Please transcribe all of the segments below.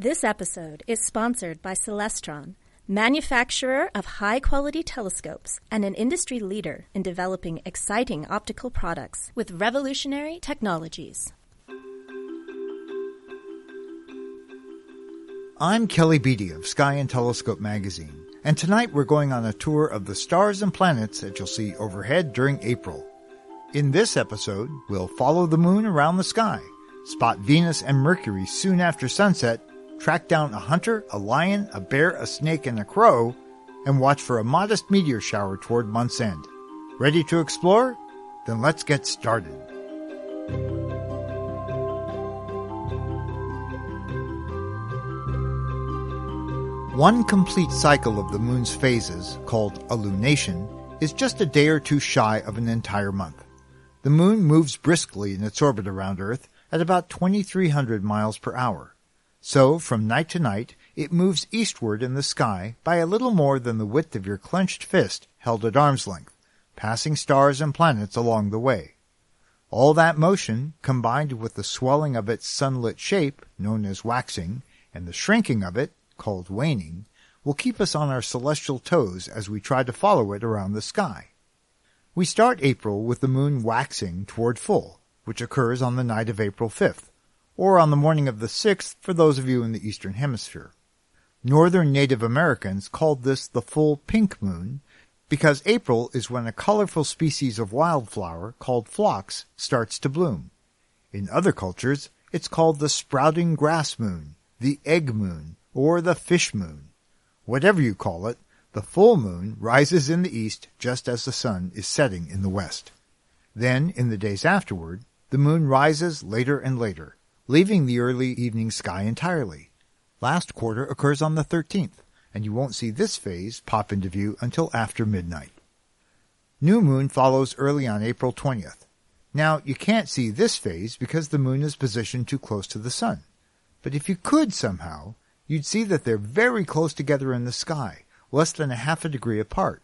This episode is sponsored by Celestron, manufacturer of high quality telescopes and an industry leader in developing exciting optical products with revolutionary technologies. I'm Kelly Beatty of Sky and Telescope magazine, and tonight we're going on a tour of the stars and planets that you'll see overhead during April. In this episode, we'll follow the moon around the sky, spot Venus and Mercury soon after sunset, track down a hunter, a lion, a bear, a snake, and a crow, and watch for a modest meteor shower toward month's end. Ready to explore? Then let's get started. One complete cycle of the moon's phases, called a lunation, is just a day or two shy of an entire month. The moon moves briskly in its orbit around Earth at about 2300 miles per hour. So, from night to night, it moves eastward in the sky by a little more than the width of your clenched fist held at arm's length, passing stars and planets along the way. All that motion, combined with the swelling of its sunlit shape, known as waxing, and the shrinking of it, called waning, will keep us on our celestial toes as we try to follow it around the sky. We start April with the moon waxing toward full, which occurs on the night of April 5th, or on the morning of the 6th for those of you in the Eastern Hemisphere. Northern Native Americans called this the full pink moon because April is when a colorful species of wildflower called phlox starts to bloom. In other cultures, it's called the sprouting grass moon, the egg moon, or the fish moon. Whatever you call it, the full moon rises in the east just as the sun is setting in the west. Then, in the days afterward, the moon rises later and later, leaving the early evening sky entirely. Last quarter occurs on the 13th, and you won't see this phase pop into view until after midnight. New moon follows early on April 20th. Now, you can't see this phase because the moon is positioned too close to the sun. But if you could somehow, you'd see that they're very close together in the sky, less than a half a degree apart.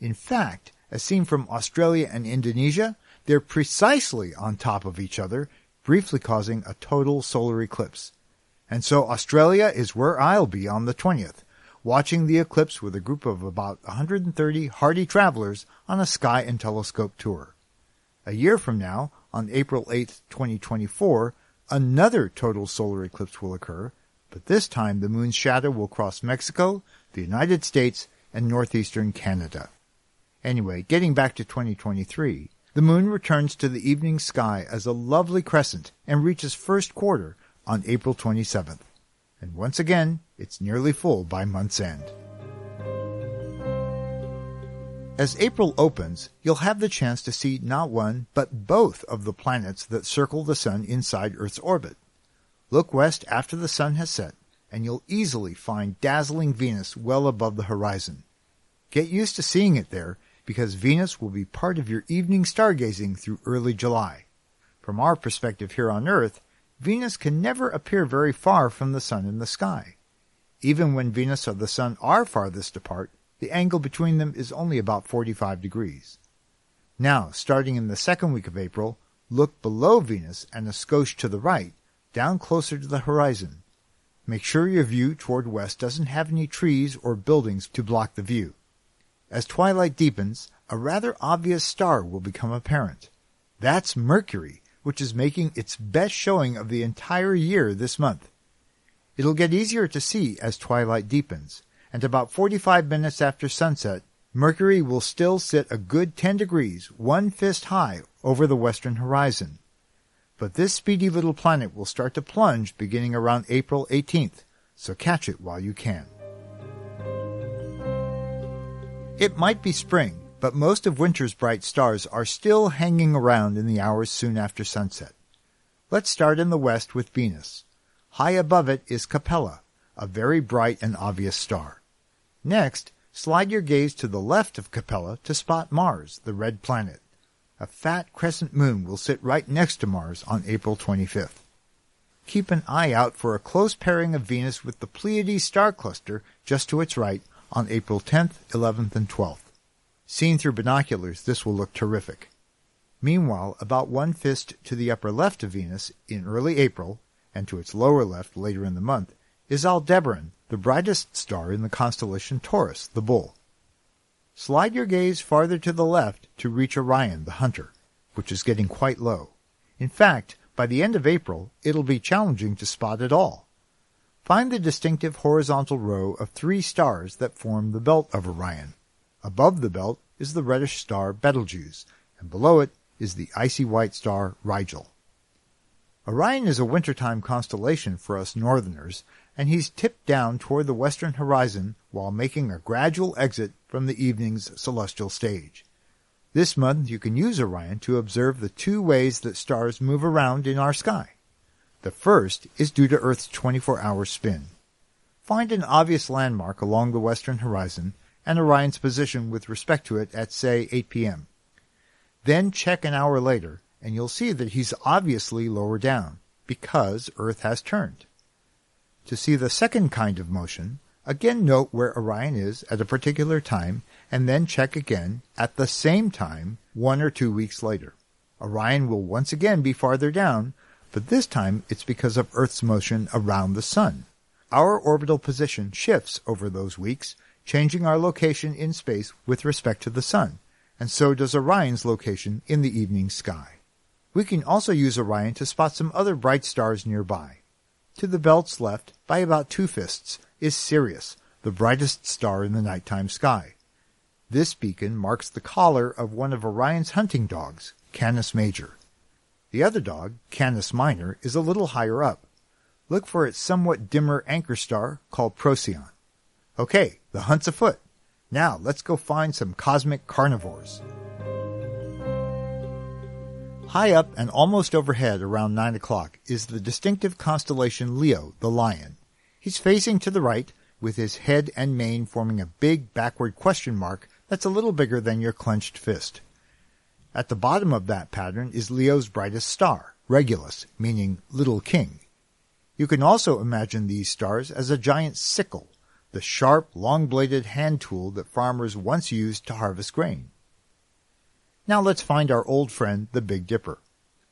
In fact, as seen from Australia and Indonesia, they're precisely on top of each other, briefly causing a total solar eclipse. And so Australia is where I'll be on the 20th, watching the eclipse with a group of about 130 hardy travelers on a sky and telescope tour. A year from now, on April 8, 2024, another total solar eclipse will occur, but this time the moon's shadow will cross Mexico, the United States, and northeastern Canada. Anyway, getting back to 2023, the moon returns to the evening sky as a lovely crescent and reaches first quarter on April 27th. And once again, it's nearly full by month's end. As April opens, you'll have the chance to see not one, but both of the planets that circle the sun inside Earth's orbit. Look west after the sun has set, and you'll easily find dazzling Venus well above the horizon. Get used to seeing it there, because Venus will be part of your evening stargazing through early July. From our perspective here on Earth, Venus can never appear very far from the sun in the sky. Even when Venus or the sun are farthest apart, the angle between them is only about 45 degrees. Now, starting in the second week of April, look below Venus and a skosh to the right, down closer to the horizon. Make sure your view toward west doesn't have any trees or buildings to block the view. As twilight deepens, a rather obvious star will become apparent. That's Mercury, which is making its best showing of the entire year this month. It'll get easier to see as twilight deepens, and about 45 minutes after sunset, Mercury will still sit a good 10 degrees, one fist high, over the western horizon. But this speedy little planet will start to plunge beginning around April 18th, so catch it while you can. It might be spring, but most of winter's bright stars are still hanging around in the hours soon after sunset. Let's start in the west with Venus. High above it is Capella, a very bright and obvious star. Next, slide your gaze to the left of Capella to spot Mars, the red planet. A fat crescent moon will sit right next to Mars on April 25th. Keep an eye out for a close pairing of Venus with the Pleiades star cluster just to its right on April 10th, 11th, and 12th. Seen through binoculars, this will look terrific. Meanwhile, about one fist to the upper left of Venus in early April, and to its lower left later in the month, is Aldebaran, the brightest star in the constellation Taurus, the bull. Slide your gaze farther to the left to reach Orion, the hunter, which is getting quite low. In fact, by the end of April, it'll be challenging to spot at all. Find the distinctive horizontal row of three stars that form the belt of Orion. Above the belt is the reddish star Betelgeuse, and below it is the icy white star Rigel. Orion is a wintertime constellation for us northerners, and he's tipped down toward the western horizon while making a gradual exit from the evening's celestial stage. This month you can use Orion to observe the two ways that stars move around in our sky. The first is due to Earth's 24-hour spin. Find an obvious landmark along the western horizon and Orion's position with respect to it at, say, 8 p.m. Then check an hour later, and you'll see that he's obviously lower down, because Earth has turned. To see the second kind of motion, again note where Orion is at a particular time, and then check again at the same time one or two weeks later. Orion will once again be farther down, but this time it's because of Earth's motion around the Sun. Our orbital position shifts over those weeks, changing our location in space with respect to the Sun, and so does Orion's location in the evening sky. We can also use Orion to spot some other bright stars nearby. To the belt's left, by about two fists, is Sirius, the brightest star in the nighttime sky. This beacon marks the collar of one of Orion's hunting dogs, Canis Major. The other dog, Canis Minor, is a little higher up. Look for its somewhat dimmer anchor star called Procyon. Okay, the hunt's afoot. Now let's go find some cosmic carnivores. High up and almost overhead around 9 o'clock is the distinctive constellation Leo, the lion. He's facing to the right, with his head and mane forming a big backward question mark that's a little bigger than your clenched fist. At the bottom of that pattern is Leo's brightest star, Regulus, meaning little king. You can also imagine these stars as a giant sickle, the sharp, long-bladed hand tool that farmers once used to harvest grain. Now let's find our old friend, the Big Dipper.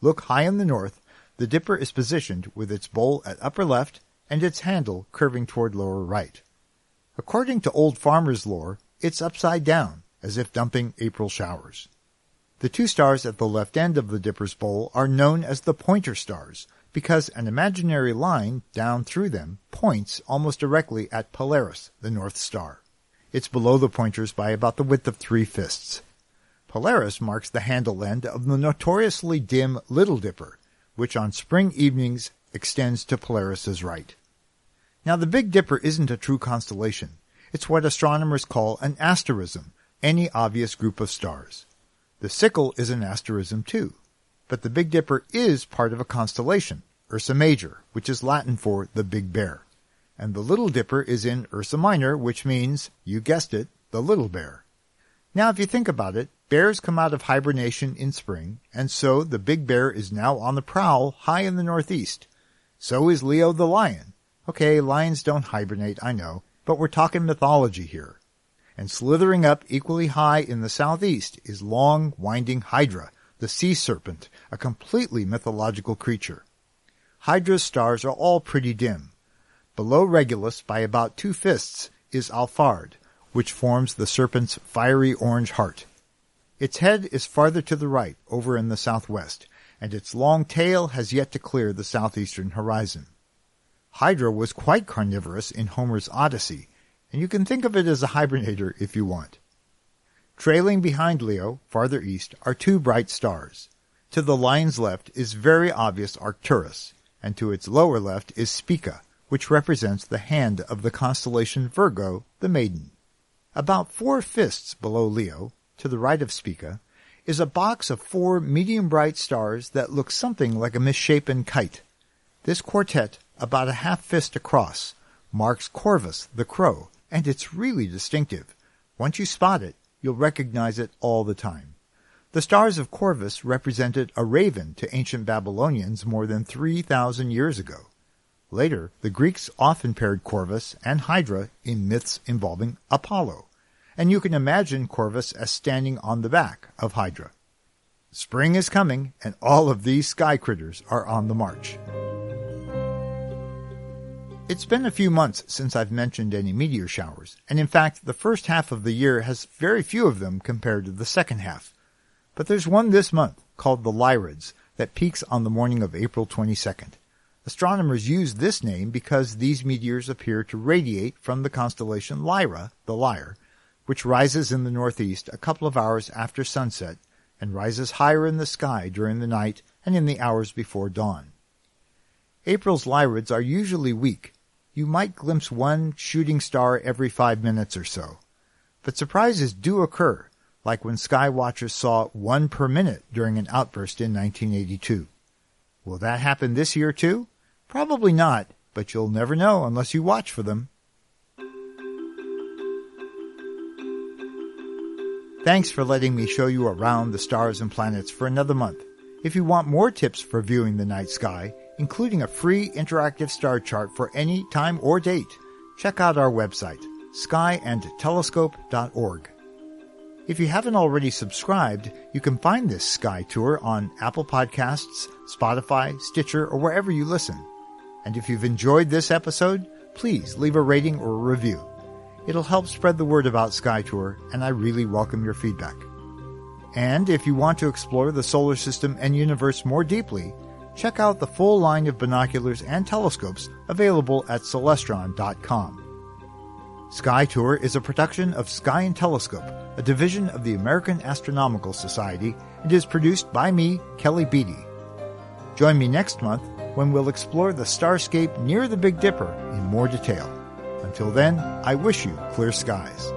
Look high in the north. The dipper is positioned with its bowl at upper left and its handle curving toward lower right. According to old farmer's lore, it's upside down, as if dumping April showers. The two stars at the left end of the dipper's bowl are known as the pointer stars because an imaginary line down through them points almost directly at Polaris, the North Star. It's below the pointers by about the width of three fists. Polaris marks the handle end of the notoriously dim Little Dipper, which on spring evenings extends to Polaris's right. Now the Big Dipper isn't a true constellation. It's what astronomers call an asterism, any obvious group of stars. The sickle is an asterism too, but the Big Dipper is part of a constellation, Ursa Major, which is Latin for the Big Bear. And the Little Dipper is in Ursa Minor, which means, you guessed it, the Little Bear. Now if you think about it, Bears come out of hibernation in spring, and so the big bear is now on the prowl high in the northeast. So is Leo the lion. Okay, lions don't hibernate, I know, but we're talking mythology here. And slithering up equally high in the southeast is long, winding Hydra, the sea serpent, a completely mythological creature. Hydra's stars are all pretty dim. Below Regulus by about two fists is Alphard, which forms the serpent's fiery orange heart. Its head is farther to the right, over in the southwest, and its long tail has yet to clear the southeastern horizon. Hydra was quite carnivorous in Homer's Odyssey, and you can think of it as a hibernator if you want. Trailing behind Leo, farther east, are two bright stars. To the lion's left is very obvious Arcturus, and to its lower left is Spica, which represents the hand of the constellation Virgo, the maiden. About four fists below Leo, to the right of Spica, is a box of four medium bright stars that look something like a misshapen kite. This quartet, about a half fist across, marks Corvus, the crow, and it's really distinctive. Once you spot it, you'll recognize it all the time. The stars of Corvus represented a raven to ancient Babylonians more than 3,000 years ago. Later, the Greeks often paired Corvus and Hydra in myths involving Apollo and you can imagine Corvus as standing on the back of Hydra. Spring is coming, and all of these sky critters are on the march. It's been a few months since I've mentioned any meteor showers, and in fact, the first half of the year has very few of them compared to the second half. But there's one this month, called the Lyrids, that peaks on the morning of April 22nd. Astronomers use this name because these meteors appear to radiate from the constellation Lyra, the Lyre, which rises in the northeast a couple of hours after sunset and rises higher in the sky during the night and in the hours before dawn. April's Lyrids are usually weak, you might glimpse one shooting star every five minutes or so. But surprises do occur, like when sky watchers saw one per minute during an outburst in 1982. Will that happen this year too? Probably not, but you'll never know unless you watch for them. Thanks for letting me show you around the stars and planets for another month. If you want more tips for viewing the night sky, including a free interactive star chart for any time or date, check out our website, skyandtelescope.org. If you haven't already subscribed, you can find this sky tour on Apple Podcasts, Spotify, Stitcher, or wherever you listen. And if you've enjoyed this episode, please leave a rating or a review. It'll help spread the word about Sky Tour, and I really welcome your feedback. And if you want to explore the solar system and universe more deeply, check out the full line of binoculars and telescopes available at Celestron.com. Sky Tour is a production of Sky and Telescope, a division of the American Astronomical Society, and is produced by me, Kelly Beatty. Join me next month when we'll explore the starscape near the Big Dipper in more detail. Until then, I wish you clear skies.